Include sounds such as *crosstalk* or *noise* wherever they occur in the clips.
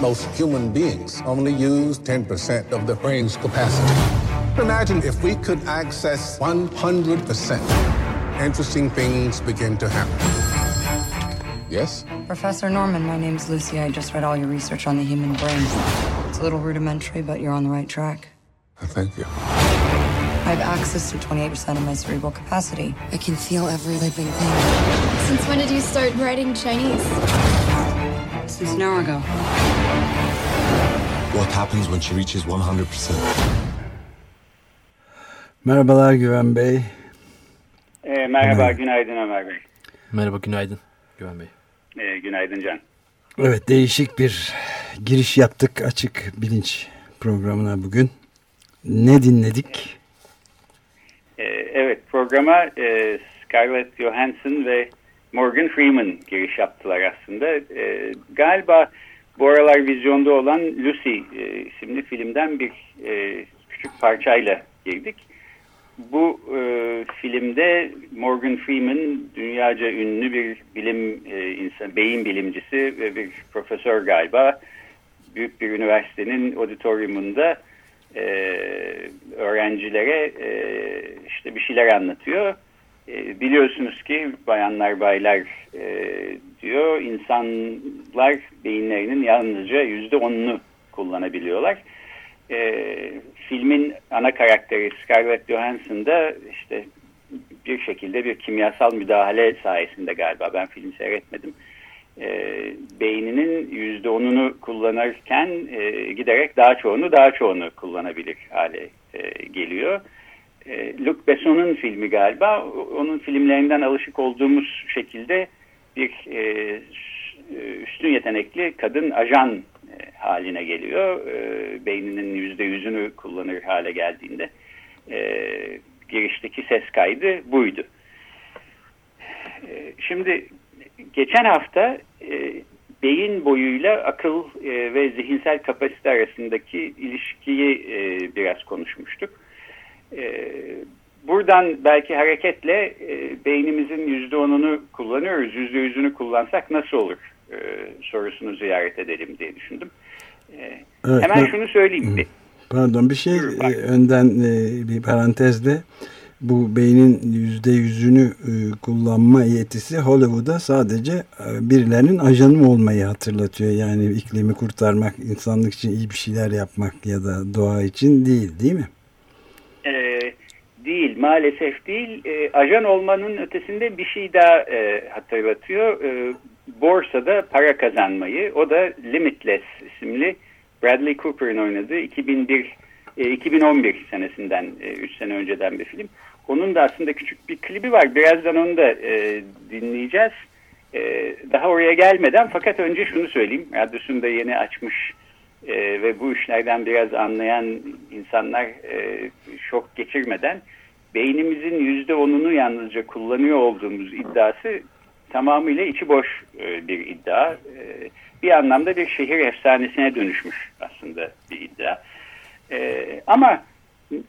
Most human beings only use 10% of the brain's capacity. Imagine if we could access 100%. Interesting things begin to happen. Yes? Professor Norman, my name's Lucy. I just read all your research on the human brain. It's a little rudimentary, but you're on the right track. Thank you. I have access to 28% of my cerebral capacity. I can feel every living thing. Since when did you start writing Chinese? Since an hour ago. What happens when she reaches 100%? Merhabalar Güven Bey. E, merhaba, günaydın Ömer Bey. Merhaba, günaydın Güven Bey. E, günaydın Can. Evet, değişik bir giriş yaptık açık bilinç programına bugün. Ne dinledik? E, evet, programa e, Scarlett Johansson ve Morgan Freeman giriş yaptılar aslında. E, galiba bu aralar vizyonda olan Lucy e, isimli filmden bir e, küçük parçayla girdik. Bu e, filmde Morgan Freeman dünyaca ünlü bir bilim e, insan, beyin bilimcisi ve bir profesör galiba. Büyük bir üniversitenin auditoriumunda e, öğrencilere e, işte bir şeyler anlatıyor. E, biliyorsunuz ki bayanlar baylar e, diyor insanlar beyinlerinin yalnızca yüzde onunu kullanabiliyorlar. E, filmin ana karakteri Scarlett Johansson da işte bir şekilde bir kimyasal müdahale sayesinde galiba ben film seyretmedim. E, beyninin yüzde onunu kullanırken e, giderek daha çoğunu daha çoğunu kullanabilir hale e, geliyor. E, Luc Besson'un filmi galiba onun filmlerinden alışık olduğumuz şekilde bir e, üstün yetenekli kadın ajan e, haline geliyor. E, beyninin yüzde yüzünü kullanır hale geldiğinde e, girişteki ses kaydı buydu. E, şimdi geçen hafta e, beyin boyuyla akıl e, ve zihinsel kapasite arasındaki ilişkiyi e, biraz konuşmuştuk. E, buradan belki hareketle e, beynimizin yüzde onunu kullanıyoruz, yüzde yüzünü kullansak nasıl olur e, sorusunu ziyaret edelim diye düşündüm. E, evet, hemen ben, şunu söyleyeyim. Pardon bir şey e, önden e, bir parantezde bu beynin yüzde yüzünü e, kullanma yetisi Hollywood'a sadece e, birilerinin ajanı olmayı hatırlatıyor. Yani iklimi kurtarmak, insanlık için iyi bir şeyler yapmak ya da doğa için değil değil mi? E, değil maalesef değil. E, ajan olmanın ötesinde bir şey daha e, hatırlatıyor. E, borsada para kazanmayı. O da Limitless isimli Bradley Cooper'ın oynadığı 2001 2011 senesinden 3 sene önceden bir film. Onun da aslında küçük bir klibi var. Birazdan onu da e, dinleyeceğiz. E, daha oraya gelmeden fakat önce şunu söyleyeyim. Radyosunu da yeni açmış e, ve bu işlerden biraz anlayan insanlar e, şok geçirmeden beynimizin yüzde onunu yalnızca kullanıyor olduğumuz iddiası tamamıyla içi boş e, bir iddia. E, bir anlamda bir şehir efsanesine dönüşmüş aslında bir iddia. E, ama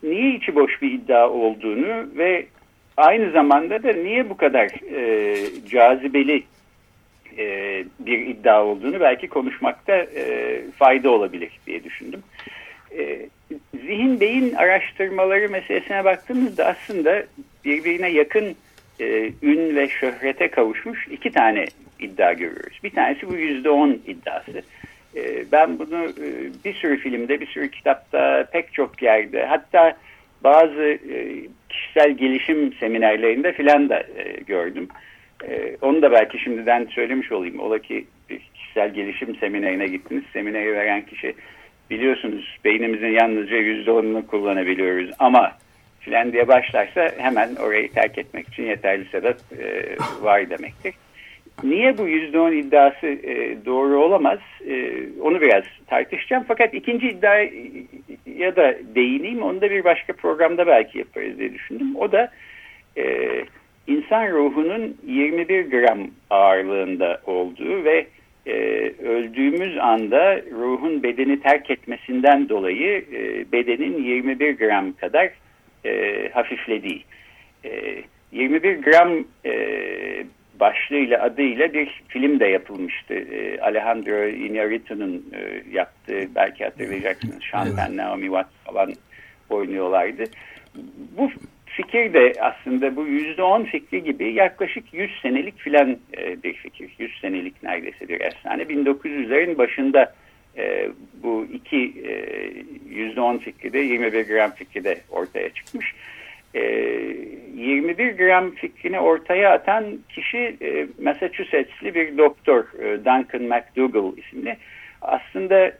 niye içi boş bir iddia olduğunu ve aynı zamanda da niye bu kadar e, cazibeli e, bir iddia olduğunu belki konuşmakta e, fayda olabilir diye düşündüm. E, zihin beyin araştırmaları meselesine baktığımızda aslında birbirine yakın e, ün ve şöhrete kavuşmuş iki tane iddia görüyoruz. Bir tanesi bu yüzde on iddiası. Ee, ben bunu e, bir sürü filmde, bir sürü kitapta, pek çok yerde hatta bazı e, kişisel gelişim seminerlerinde filan da e, gördüm. Onu da belki şimdiden söylemiş olayım. Ola ki kişisel gelişim seminerine gittiniz. Semineri veren kişi biliyorsunuz beynimizin yalnızca yüzde onunu kullanabiliyoruz ama filan diye başlarsa hemen orayı terk etmek için yeterli sebep e, *laughs* var demektir. Niye bu %10 iddiası e, doğru olamaz? E, onu biraz tartışacağım. Fakat ikinci iddiaya da değineyim. Onu da bir başka programda belki yaparız diye düşündüm. O da e, insan ruhunun 21 gram ağırlığında olduğu ve e, öldüğümüz anda ruhun bedeni terk etmesinden dolayı e, bedenin 21 gram kadar e, hafiflediği. E, 21 gram e, başlığıyla adıyla bir film de yapılmıştı. E, Alejandro Iñárritu'nun e, yaptığı belki hatırlayacaksınız. Sean Penn, Naomi Watts falan oynuyorlardı. Bu fikir de aslında bu yüzde on fikri gibi yaklaşık 100 senelik filan e, bir fikir. 100 senelik neredeyse bir efsane. 1900'lerin başında e, bu iki e, yüzde on fikri de 21 gram fikri de ortaya çıkmış. E, 21 gram fikrini ortaya atan kişi e, Massachusetts'li bir doktor Duncan McDougall isimli. Aslında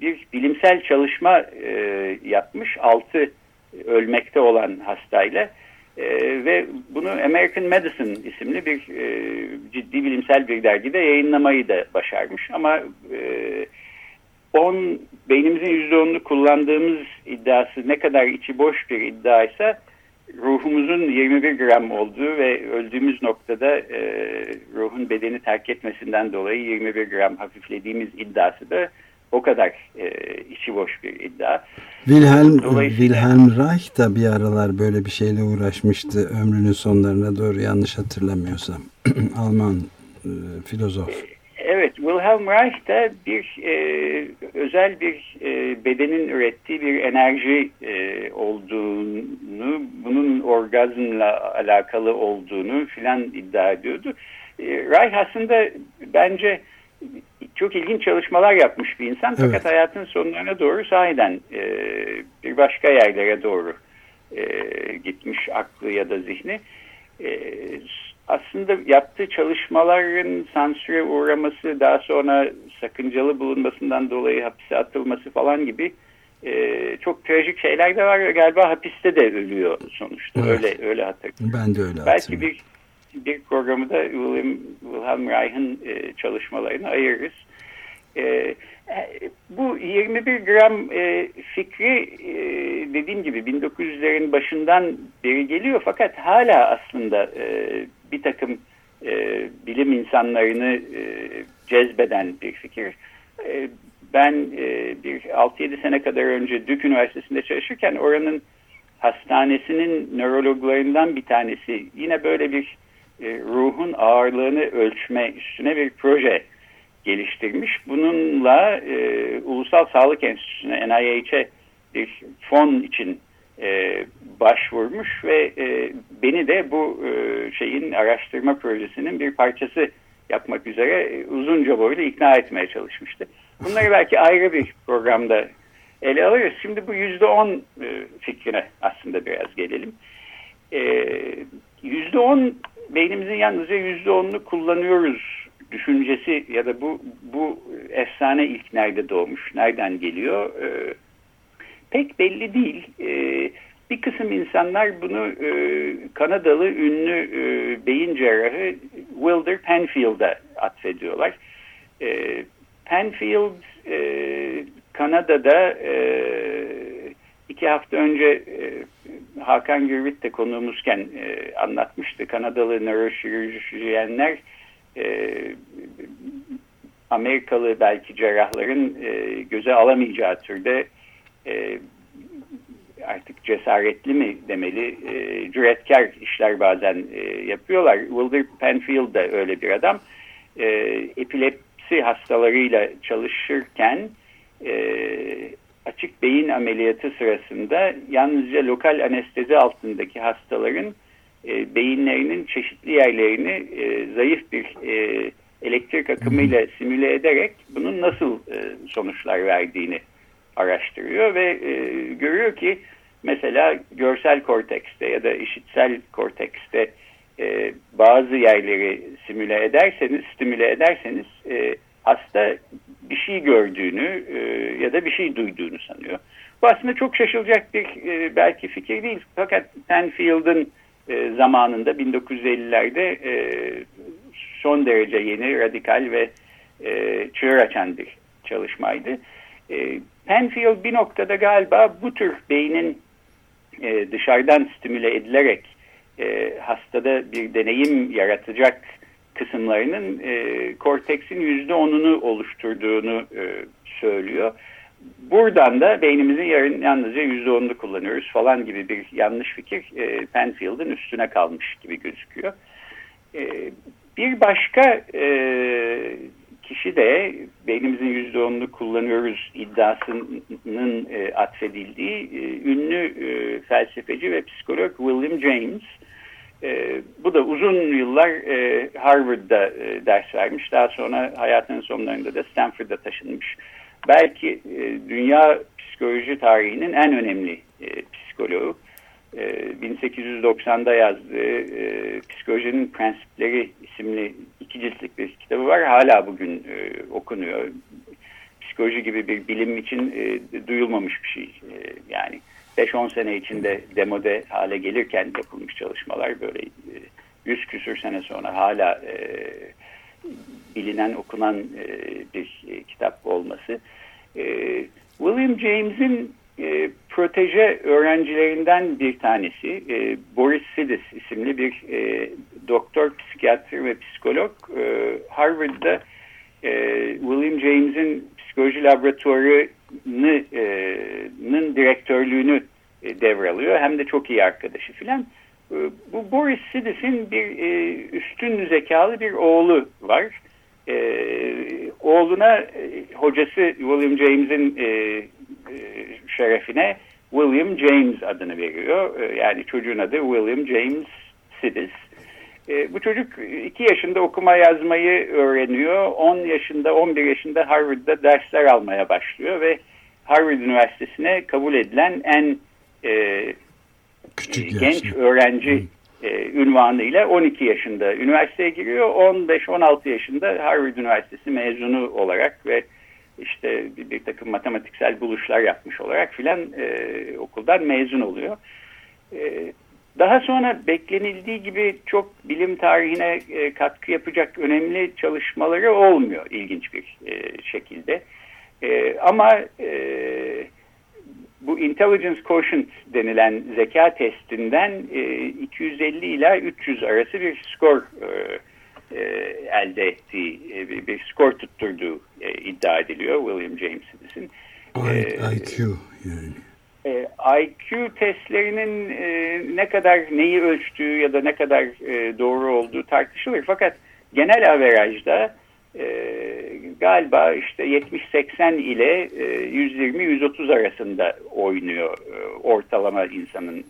bir bilimsel çalışma yapmış. Altı ölmekte olan hastayla e, ve bunu American Medicine isimli bir e, ciddi bilimsel bir dergide yayınlamayı da başarmış. Ama e, on beynimizin yüzde onunu kullandığımız iddiası ne kadar içi boş bir iddiaysa ruhumuzun 21 gram olduğu ve öldüğümüz noktada e, ruhun bedeni terk etmesinden dolayı 21 gram hafiflediğimiz iddiası da o kadar e, içi boş bir iddia. Wilhelm, Wilhelm Reich da bir aralar böyle bir şeyle uğraşmıştı ömrünün sonlarına doğru yanlış hatırlamıyorsam. *clears throat* Alman e, filozof. Evet, Wilhelm Reich da bir e, özel bir e, bedenin ürettiği bir enerji e, olduğunu, bunun orgazmla alakalı olduğunu filan iddia ediyordu. E, Reich aslında bence çok ilginç çalışmalar yapmış bir insan fakat evet. hayatın sonlarına doğru sahiden e, bir başka yerlere doğru e, gitmiş aklı ya da zihni. E, aslında yaptığı çalışmaların sansüre uğraması daha sonra sakıncalı bulunmasından dolayı hapise atılması falan gibi e, çok trajik şeyler de var. Galiba hapiste de ölüyor sonuçta. Evet. Öyle öyle hatırlıyorum. Ben de öyle Belki bir bir programı da William, Wilhelm Reich'ın e, çalışmalarını ayırırız. E, bu 21 gram e, fikri e, dediğim gibi 1900'lerin başından beri geliyor fakat hala aslında e, bir takım e, bilim insanlarını e, cezbeden bir fikir. E, ben e, bir 6-7 sene kadar önce Duke Üniversitesi'nde çalışırken oranın hastanesinin nörologlarından bir tanesi yine böyle bir e, ruhun ağırlığını ölçme üstüne bir proje geliştirmiş. Bununla e, Ulusal Sağlık Enstitüsü'ne NIH'e bir fon için e, başvurmuş ve e, beni de bu e, şeyin araştırma projesinin bir parçası yapmak üzere e, uzunca boylu ikna etmeye çalışmıştı. Bunları belki ayrı bir programda ele alırız. Şimdi bu yüzde on e, fikrine aslında biraz gelelim. Yüzde on beynimizin yalnızca yüzde onunu kullanıyoruz düşüncesi ya da bu bu efsane ilk nerede doğmuş, nereden geliyor e, pek belli değil. E, bir kısım insanlar bunu e, Kanadalı ünlü e, beyin cerrahı Wilder Penfield'a atfediyorlar. E, Penfield e, Kanada'da e, iki hafta önce e, Hakan Gürvit de konuğumuzken e, anlatmıştı. Kanadalı nöroşirurjiyenler e, Amerikalı belki cerrahların e, göze alamayacağı türde e, artık cesaretli mi demeli e, cüretkar işler bazen e, yapıyorlar. Wilder Penfield de öyle bir adam. E, epilepsi hastalarıyla çalışırken e, açık beyin ameliyatı sırasında yalnızca lokal anestezi altındaki hastaların e, beyinlerinin çeşitli yerlerini e, zayıf bir e, elektrik akımıyla simüle ederek bunun nasıl e, sonuçlar verdiğini araştırıyor ve e, görüyor ki mesela görsel kortekste ya da işitsel kortekste e, bazı yerleri simüle ederseniz, stimüle ederseniz e, hasta bir şey gördüğünü e, ya da bir şey duyduğunu sanıyor. Bu aslında çok şaşılacak bir e, belki fikir değil. Fakat Penfield'ın e, zamanında 1950'lerde e, son derece yeni, radikal ve e, çığır açan bir çalışmaydı. Penfield bir noktada galiba bu tür beynin dışarıdan stimüle edilerek e, hastada bir deneyim yaratacak kısımlarının e, korteksin yüzde onunu oluşturduğunu e, söylüyor. Buradan da beynimizin yarın yalnızca yüzde onunu kullanıyoruz falan gibi bir yanlış fikir e, Penfield'ın üstüne kalmış gibi gözüküyor. E, bir başka e, kişi de beynimizin yüzde onunu kullanıyoruz iddiasının e, atfedildiği e, ünlü e, felsefeci ve psikolog William James. E, bu da uzun yıllar e, Harvard'da e, ders vermiş. Daha sonra hayatının sonlarında da Stanford'a taşınmış. Belki e, dünya psikoloji tarihinin en önemli e, psikoloğu. 1890'da e, yazdığı e, Psikolojinin Prensipleri isimli iki ciltlik bir kitabı var. Hala bugün e, okunuyor. Psikoloji gibi bir bilim için e, duyulmamış bir şey. E, yani 5-10 sene içinde demode hale gelirken yapılmış çalışmalar böyle e, 100 küsür sene sonra hala e, bilinen, okunan e, bir e, kitap olması. E, William James'in e, proteje öğrencilerinden bir tanesi e, Boris Sidis isimli bir e, doktor, psikiyatr ve psikolog e, Harvard'da e, William James'in psikoloji laboratuvarının e, direktörlüğünü e, devralıyor. Hem de çok iyi arkadaşı filan. E, bu Boris Sidis'in bir e, üstün zekalı bir oğlu var. Oğluna hocası William James'in şerefine William James adını veriyor. Yani çocuğun adı William James Sidis. Bu çocuk iki yaşında okuma yazmayı öğreniyor. 10 yaşında, 11 yaşında Harvard'da dersler almaya başlıyor ve Harvard Üniversitesi'ne kabul edilen en e, Küçük genç öğrenci e, ünvanıyla 12 yaşında üniversiteye giriyor. 15-16 yaşında Harvard Üniversitesi mezunu olarak ve işte bir, bir takım matematiksel buluşlar yapmış olarak filan e, okuldan mezun oluyor. E, daha sonra beklenildiği gibi çok bilim tarihine e, katkı yapacak önemli çalışmaları olmuyor ilginç bir e, şekilde. E, ama e, bu intelligence quotient denilen zeka testinden e, 250 ila 300 arası bir skor e, e, elde ettiği e, bir, bir skor tutturduğu e, iddia ediliyor William James'in. IQ yani. E, IQ testlerinin e, ne kadar neyi ölçtüğü ya da ne kadar e, doğru olduğu tartışılır. Fakat genel averajda e, galiba işte 70-80 ile e, 120-130 arasında oynuyor e, ortalama insanın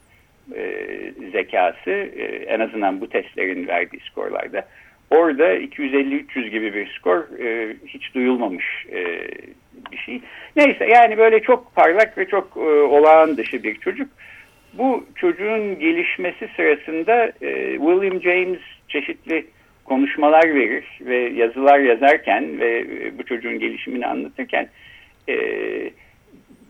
e, zekası e, en azından bu testlerin verdiği skorlarda. Orada 250-300 gibi bir skor e, hiç duyulmamış e, bir şey. Neyse yani böyle çok parlak ve çok e, olağan dışı bir çocuk. Bu çocuğun gelişmesi sırasında e, William James çeşitli konuşmalar verir ve yazılar yazarken ve e, bu çocuğun gelişimini anlatırken e,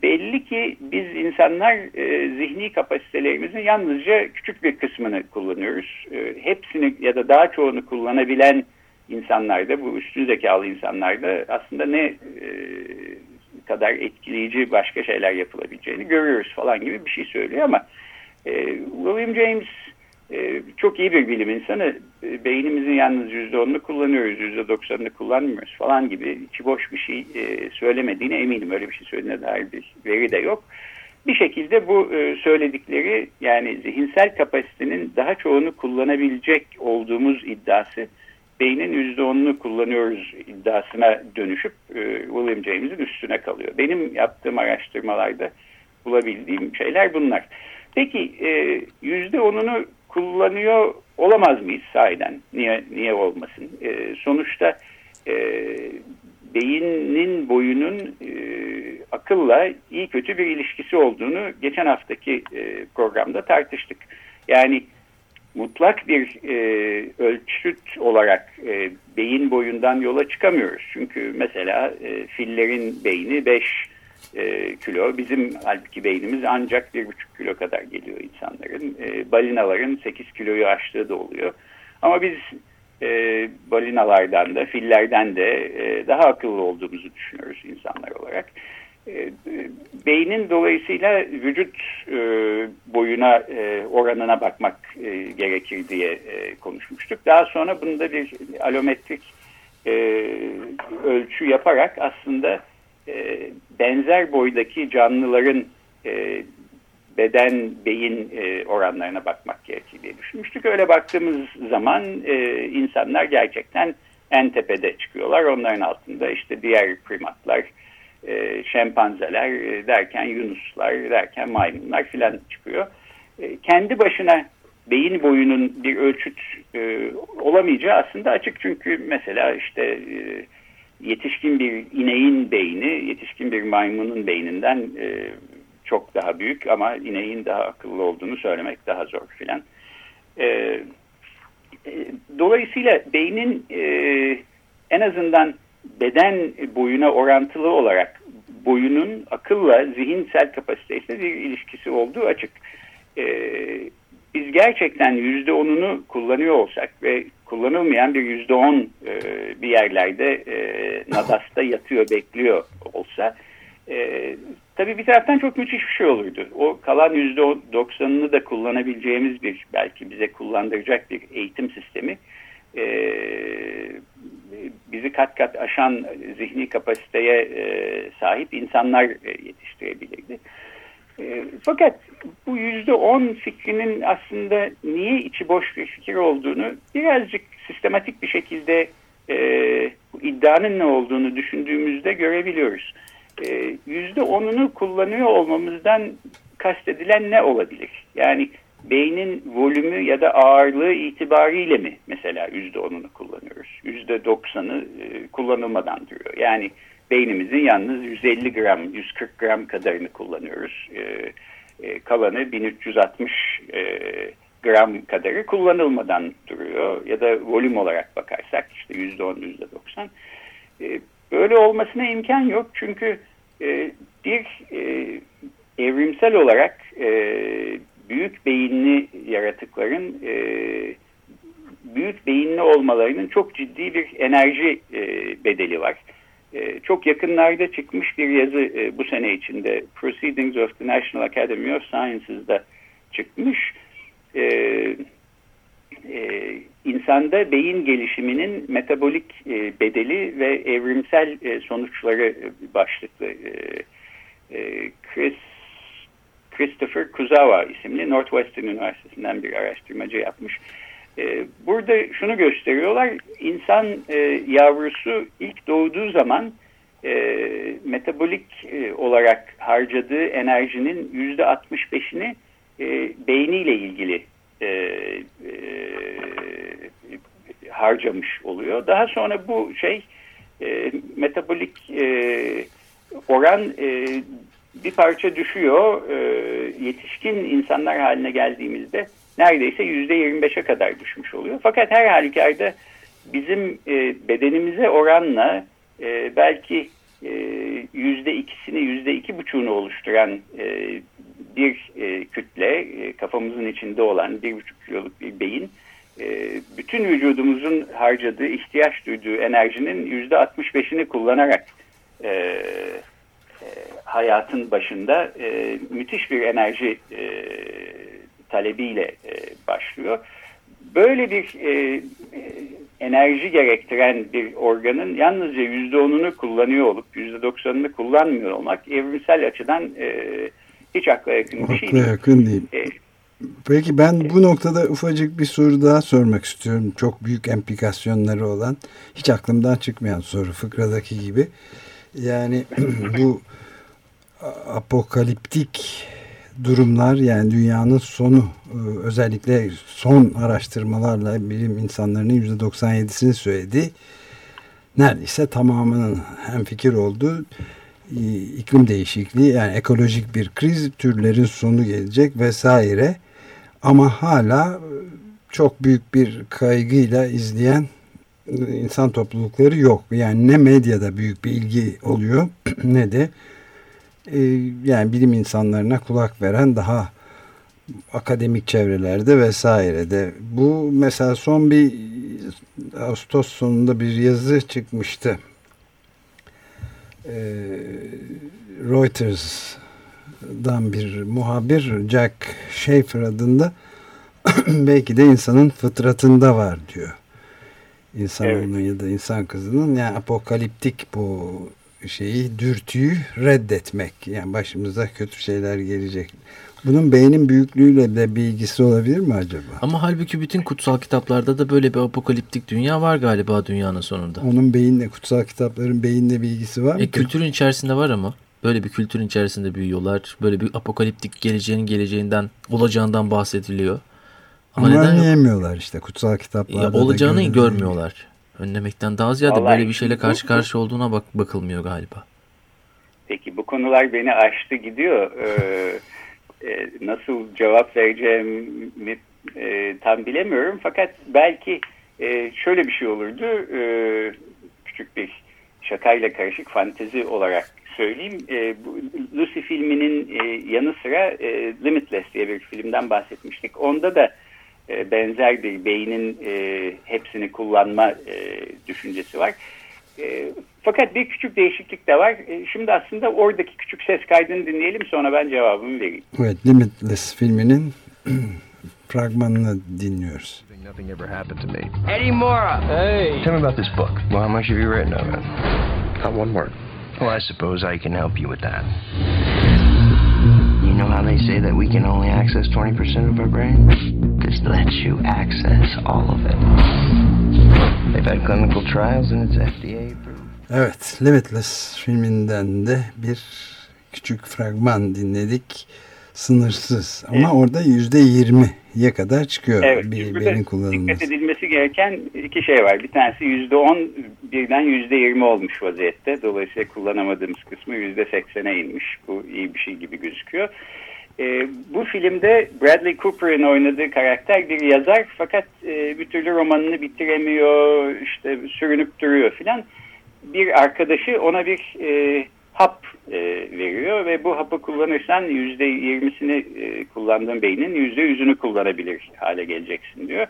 belli ki biz insanlar e, zihni kapasitelerimizin yalnızca küçük bir kısmını kullanıyoruz. E, hepsini ya da daha çoğunu kullanabilen insanlarda, bu üstün zekalı insanlarda aslında ne e, kadar etkileyici başka şeyler yapılabileceğini görüyoruz falan gibi bir şey söylüyor ama e, William James e, çok iyi bir bilim insanı. E, beynimizin yalnız yüzde onunu kullanıyoruz, yüzde doksanını kullanmıyoruz falan gibi içi boş bir şey e, söylemediğine eminim. Öyle bir şey söylediğine dair bir veri de yok. Bir şekilde bu e, söyledikleri yani zihinsel kapasitenin daha çoğunu kullanabilecek olduğumuz iddiası beynin yüzde onunu kullanıyoruz iddiasına dönüşüp e, William James'in üstüne kalıyor. Benim yaptığım araştırmalarda bulabildiğim şeyler bunlar. Peki e, yüzde onunu kullanıyor olamaz mıyız sahiden? Niye, niye olmasın? E, sonuçta e, beynin boyunun e, akılla iyi kötü bir ilişkisi olduğunu geçen haftaki e, programda tartıştık. Yani mutlak bir e, ölçüt olarak e, beyin boyundan yola çıkamıyoruz. Çünkü mesela e, fillerin beyni 5 e, kilo. Bizim halbuki beynimiz ancak 1,5 kilo kadar geliyor insanların. E, balinaların 8 kiloyu aştığı da oluyor. Ama biz e, balinalardan da fillerden de e, daha akıllı olduğumuzu düşünüyoruz insanlar olarak. E, beynin dolayısıyla vücut e, boyuna e, oranına bakmak gerekir diye konuşmuştuk. Daha sonra bunda bir alometrik ölçü yaparak aslında e, benzer boydaki canlıların e, beden beyin e, oranlarına bakmak gerekir diye düşünmüştük. Öyle baktığımız zaman e, insanlar gerçekten en tepede çıkıyorlar. Onların altında işte diğer primatlar, e, şempanzeler derken yunuslar derken maymunlar filan çıkıyor. E, kendi başına beyin boyunun bir ölçüt e, olamayacağı aslında açık çünkü mesela işte e, yetişkin bir ineğin beyni yetişkin bir maymunun beyninden e, çok daha büyük ama ineğin daha akıllı olduğunu söylemek daha zor filan. E, e, dolayısıyla beynin e, en azından beden boyuna orantılı olarak boyunun akılla zihinsel kapasitesiyle bir ilişkisi olduğu açık. E, biz gerçekten yüzde onunu kullanıyor olsak ve kullanılmayan bir yüzde on e, bir yerlerde e, Nadas'ta yatıyor bekliyor olsa e, tabii bir taraftan çok müthiş bir şey olurdu. O kalan yüzde doksanını da kullanabileceğimiz bir belki bize kullandıracak bir eğitim sistemi e, bizi kat kat aşan zihni kapasiteye e, sahip insanlar e, yetiştirebilirdi. E, fakat bu yüzde on fikrinin aslında niye içi boş bir fikir olduğunu birazcık sistematik bir şekilde e, bu iddianın ne olduğunu düşündüğümüzde görebiliyoruz. E, yüzde onunu kullanıyor olmamızdan kastedilen ne olabilir? Yani beynin volümü ya da ağırlığı itibariyle mi mesela yüzde onunu kullanıyoruz? Yüzde doksanı e, kullanılmadan duruyor. Yani beynimizin yalnız 150 gram, 140 gram kadarını kullanıyoruz. E, e, kalanı 1360 e, gram kadarı kullanılmadan duruyor. Ya da volüm olarak bakarsak işte %10, %90. E, böyle olmasına imkan yok. Çünkü bir evrimsel olarak büyük beyinli yaratıkların büyük beyinli olmalarının çok ciddi bir enerji bedeli var. E, çok yakınlarda çıkmış bir yazı e, bu sene içinde Proceedings of the National Academy of Sciences'da çıkmış. E, e, insanda beyin gelişiminin metabolik e, bedeli ve evrimsel e, sonuçları e, başlıklı e, e, Chris Christopher Kuzawa isimli Northwestern Üniversitesi'nden bir araştırmacı yapmış. E, burada şunu gösteriyorlar, insan e, yavrusu ilk doğduğu zaman e, metabolik olarak harcadığı enerjinin yüzde 65'ini e, beyniyle ilgili harcamış oluyor. Daha sonra bu şey metabolik oran bir parça düşüyor. Yetişkin insanlar haline geldiğimizde neredeyse yüzde 25'e kadar düşmüş oluyor. Fakat her halükarda bizim e, bedenimize oranla e, belki e, yüzde ikisini, yüzde iki buçuğunu oluşturan e, bir e, kütle, e, kafamızın içinde olan bir buçuk kiloluk bir beyin, e, bütün vücudumuzun harcadığı, ihtiyaç duyduğu enerjinin yüzde altmış beşini kullanarak e, hayatın başında müthiş bir enerji talebiyle e, başlıyor. Böyle bir e, enerji gerektiren bir organın yalnızca yüzde onunu kullanıyor olup yüzde doksanını kullanmıyor olmak evrimsel açıdan e, hiç akla yakın bir şey değil. yakın değil. E, Peki ben bu noktada ufacık bir soru daha sormak istiyorum. Çok büyük implikasyonları olan, hiç aklımdan çıkmayan soru fıkradaki gibi. Yani *clears throat* bu apokaliptik durumlar yani dünyanın sonu e, özellikle son araştırmalarla bilim insanlarının %97'sini söyledi. Neredeyse tamamının hem fikir oldu. iklim değişikliği yani ekolojik bir kriz türlerin sonu gelecek vesaire. Ama hala çok büyük bir kaygıyla izleyen insan toplulukları yok. Yani ne medyada büyük bir ilgi oluyor *clears throat* ne de e, yani bilim insanlarına kulak veren daha akademik çevrelerde vesairede. Bu mesela son bir Ağustos sonunda bir yazı çıkmıştı. E, Reuters'dan bir muhabir Jack Schaefer adında *clears throat* belki de insanın fıtratında var diyor. İnsanoğlunun evet. ya da insan kızının yani apokaliptik bu şeyi dürtüyü reddetmek. Yani başımıza kötü şeyler gelecek. Bunun beynin büyüklüğüyle de bir ilgisi olabilir mi acaba? Ama halbuki bütün kutsal kitaplarda da böyle bir apokaliptik dünya var galiba dünyanın sonunda. Onun beyinle, kutsal kitapların beyinle bir ilgisi var mı? E, kültürün içerisinde var ama. Böyle bir kültürün içerisinde büyüyorlar. Böyle bir apokaliptik geleceğin geleceğinden, olacağından bahsediliyor. Ama Onlar neden yemiyorlar işte kutsal kitaplarda. Ya, olacağını görmüyorlar. Önlemekten daha ziyade Vallahi böyle bir şeyle karşı karşı olduğuna bak bakılmıyor galiba. Peki bu konular beni aştı gidiyor. Ee, *laughs* e, nasıl cevap vereceğimi e, tam bilemiyorum. Fakat belki e, şöyle bir şey olurdu. E, küçük bir şakayla karışık fantezi olarak söyleyeyim. E, bu Lucy filminin e, yanı sıra e, Limitless diye bir filmden bahsetmiştik. Onda da e, benzer bir beynin e, hepsini kullanma e, düşüncesi var. E, fakat bir küçük değişiklik de var. E, şimdi aslında oradaki küçük ses kaydını dinleyelim sonra ben cevabımı vereyim. Evet Limitless filminin *clears throat* fragmanını dinliyoruz. Nothing ever happened to me. Eddie Mora. Hey. Tell me about this book. Well, how much have you written of it? Not one word. Well, I suppose I can help you with that. How they say that we can only access 20% of our brain? This lets you access all of it. They've had clinical trials and it's FDA approved. Evet, Limitless filminden de bir küçük fragman dinledik. Sınırsız ama evet. orada yüzde yirmiye kadar çıkıyor evet, bir beyin kullanılması. Dikkat edilmesi gereken iki şey var. Bir tanesi yüzde on birden yüzde yirmi olmuş vaziyette. Dolayısıyla kullanamadığımız kısmı yüzde seksene inmiş. Bu iyi bir şey gibi gözüküyor. E, bu filmde Bradley Cooper'ın oynadığı karakter bir yazar fakat e, bir türlü romanını bitiremiyor, işte sürünüp duruyor filan. Bir arkadaşı ona bir e, hap e, veriyor ve bu hapı kullanırsan yüzde yirmisini e, kullandığın beynin yüzde yüzünü kullanabilir hale geleceksin diyor.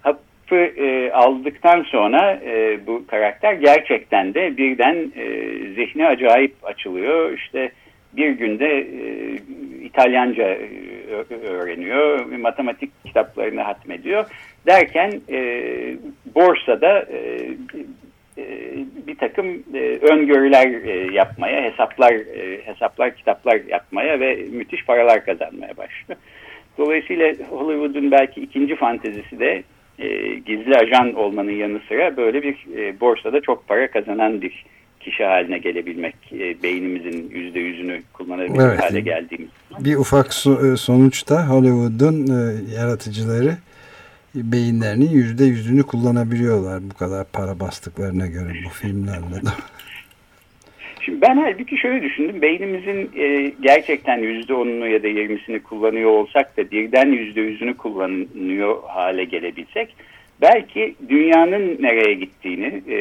Hapı e, aldıktan sonra e, bu karakter gerçekten de birden e, zihni acayip açılıyor. İşte bir günde e, İtalyanca e, öğreniyor, matematik kitaplarını hatmediyor. Derken e, borsada bir takım öngörüler yapmaya, hesaplar hesaplar, kitaplar yapmaya ve müthiş paralar kazanmaya başlıyor. Dolayısıyla Hollywood'un belki ikinci fantezisi de gizli ajan olmanın yanı sıra böyle bir borsada çok para kazanan bir kişi haline gelebilmek, e, beynimizin yüzde yüzünü kullanabilecek evet. hale geldiğimiz. Bir ufak so e, sonuçta Hollywood'un e, yaratıcıları beyinlerinin yüzde yüzünü kullanabiliyorlar bu kadar para bastıklarına göre bu filmlerle. *laughs* Şimdi ben halbuki şöyle düşündüm. Beynimizin e, gerçekten yüzde onunu ya da yirmisini kullanıyor olsak da birden yüzde yüzünü kullanıyor hale gelebilsek belki dünyanın nereye gittiğini e,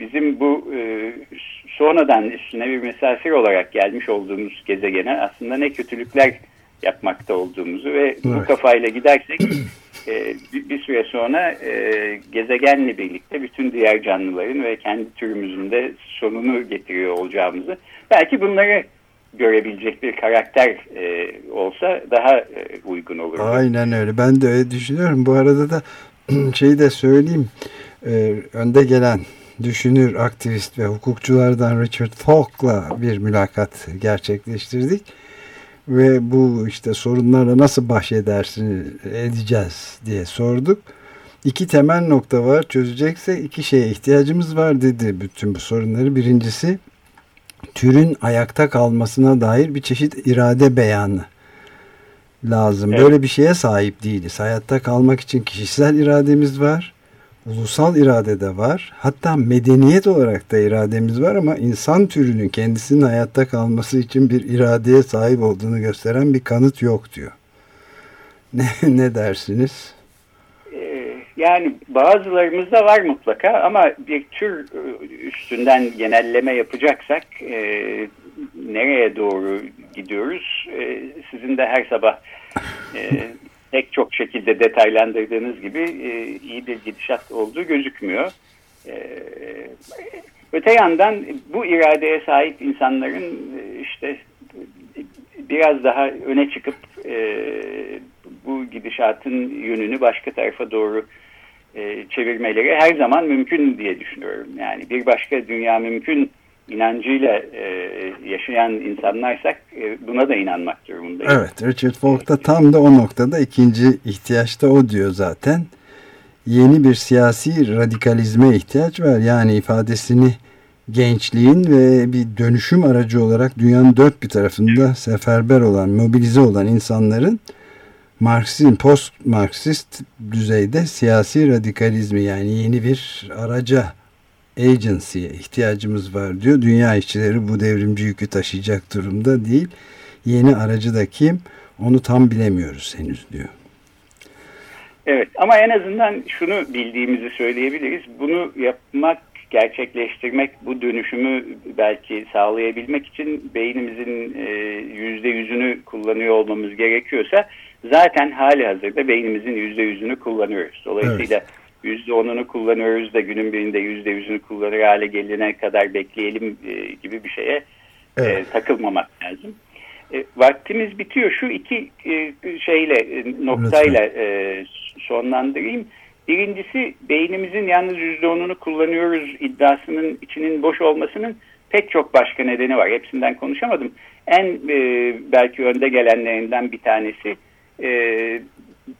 bizim bu e, sonradan üstüne bir misafir olarak gelmiş olduğumuz gezegene aslında ne kötülükler yapmakta olduğumuzu ve evet. bu kafayla gidersek *clears throat* e, bir, süre sonra e, gezegenle birlikte bütün diğer canlıların ve kendi türümüzün de sonunu getiriyor olacağımızı belki bunları görebilecek bir karakter e, olsa daha e, uygun olur. Aynen öyle. Ben de öyle düşünüyorum. Bu arada da *clears throat* şeyi de söyleyeyim. E, önde gelen düşünür, aktivist ve hukukçulardan Richard Falk'la bir mülakat gerçekleştirdik. Ve bu işte sorunlarla nasıl baş edersin, edeceğiz diye sorduk. İki temel nokta var. Çözecekse iki şeye ihtiyacımız var dedi bütün bu sorunları. Birincisi türün ayakta kalmasına dair bir çeşit irade beyanı lazım. Evet. Böyle bir şeye sahip değiliz. Hayatta kalmak için kişisel irademiz var. Ulusal irade de var. Hatta medeniyet olarak da irademiz var ama insan türünün kendisinin hayatta kalması için bir iradeye sahip olduğunu gösteren bir kanıt yok diyor. *laughs* Ne, ne dersiniz? Ee, yani bazılarımızda var mutlaka ama bir tür üstünden genelleme yapacaksak e, nereye doğru gidiyoruz? E, sizin de her sabah e, *laughs* pek çok şekilde detaylandırdığınız gibi e, iyi bir gidişat olduğu gözükmüyor. E, öte yandan bu iradeye sahip insanların e, işte biraz daha öne çıkıp e, bu gidişatın yönünü başka tarafa doğru e, çevirmeleri her zaman mümkün diye düşünüyorum. Yani bir başka dünya mümkün inancıyla e, yaşayan insanlarsak e, buna da inanmak durumundayız. Evet Richard Falk da tam da o noktada ikinci ihtiyaçta o diyor zaten. Yeni bir siyasi radikalizme ihtiyaç var. Yani ifadesini gençliğin ve bir dönüşüm aracı olarak dünyanın dört bir tarafında seferber olan, mobilize olan insanların Marksizm, post Marksist düzeyde siyasi radikalizmi yani yeni bir araca agency'ye ihtiyacımız var diyor. Dünya işçileri bu devrimci yükü taşıyacak durumda değil. Yeni aracı da kim? Onu tam bilemiyoruz henüz diyor. Evet ama en azından şunu bildiğimizi söyleyebiliriz. Bunu yapmak, gerçekleştirmek, bu dönüşümü belki sağlayabilmek için beynimizin e, yüzde yüzünü kullanıyor olmamız gerekiyorsa zaten hali hazırda beynimizin yüzde yüzünü kullanıyoruz. Dolayısıyla evet yüzde onunu kullanıyoruz da günün birinde yüzde yüzünü kullanır hale gelene kadar bekleyelim e, gibi bir şeye e, evet. e, takılmamak lazım. E, vaktimiz bitiyor. Şu iki e, şeyle e, noktayla e, sonlandırayım. Birincisi beynimizin yalnız yüzde onunu kullanıyoruz iddiasının içinin boş olmasının pek çok başka nedeni var. Hepsinden konuşamadım. En e, belki önde gelenlerinden bir tanesi e,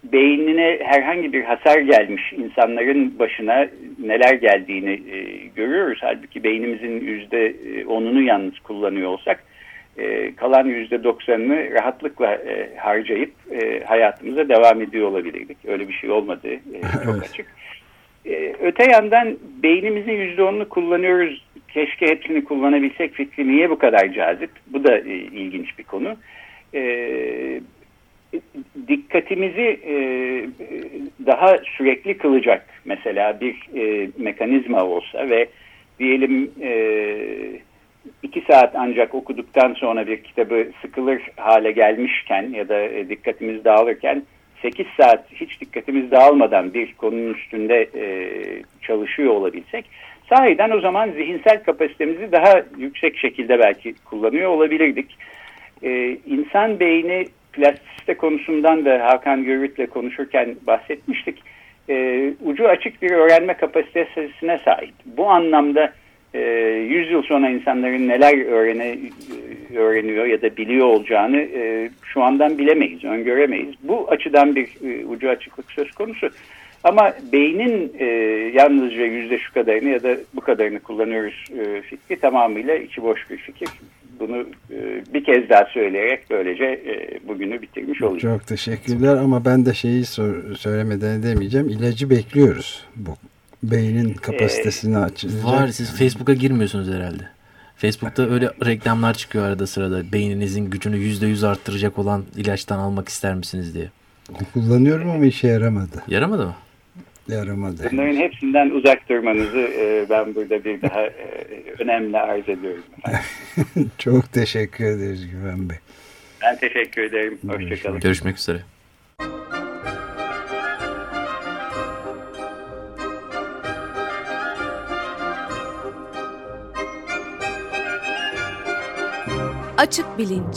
beynine herhangi bir hasar gelmiş insanların başına neler geldiğini e, görüyoruz. Halbuki beynimizin yüzde e, onunu yalnız kullanıyor olsak e, kalan yüzde doksanını rahatlıkla e, harcayıp e, hayatımıza devam ediyor olabilirdik. Öyle bir şey olmadı e, *laughs* çok evet. açık. E, öte yandan beynimizin yüzde onunu kullanıyoruz. Keşke hepsini kullanabilsek fikri niye bu kadar cazip? Bu da e, ilginç bir konu. E, dikkatimizi e, daha sürekli kılacak mesela bir e, mekanizma olsa ve diyelim e, iki saat ancak okuduktan sonra bir kitabı sıkılır hale gelmişken ya da e, dikkatimiz dağılırken 8 saat hiç dikkatimiz dağılmadan bir konunun üstünde e, çalışıyor olabilsek sahiden o zaman zihinsel kapasitemizi daha yüksek şekilde belki kullanıyor olabilirdik. E, insan beyni plastisite konusundan da Hakan Görüt'le konuşurken bahsetmiştik. E, ucu açık bir öğrenme kapasitesine sahip. Bu anlamda e, 100 yıl sonra insanların neler öğrene, öğreniyor ya da biliyor olacağını e, şu andan bilemeyiz, öngöremeyiz. Bu açıdan bir e, ucu açıklık söz konusu. Ama beynin e, yalnızca yüzde şu kadarını ya da bu kadarını kullanıyoruz e, fikri tamamıyla içi boş bir fikir bunu e, bir kez daha söyleyerek böylece e, bugünü bitirmiş olacağım. Çok teşekkürler ama ben de şeyi söylemeden demeyeceğim. İlacı bekliyoruz. Bu beynin kapasitesini ee, açacak. Var siz Facebook'a girmiyorsunuz herhalde. Facebook'ta öyle reklamlar çıkıyor arada sırada. Beyninizin gücünü yüzde yüz arttıracak olan ilaçtan almak ister misiniz diye. Kullanıyorum ama işe yaramadı. Yaramadı mı? Yaramadı. Bunların hepsinden uzak durmanızı e, ben burada bir daha e, önemli arz ediyorum. *laughs* Çok teşekkür ederiz Güven Bey. Ben teşekkür ederim. Hoşçakalın. Görüşmek üzere. Açık Bilinç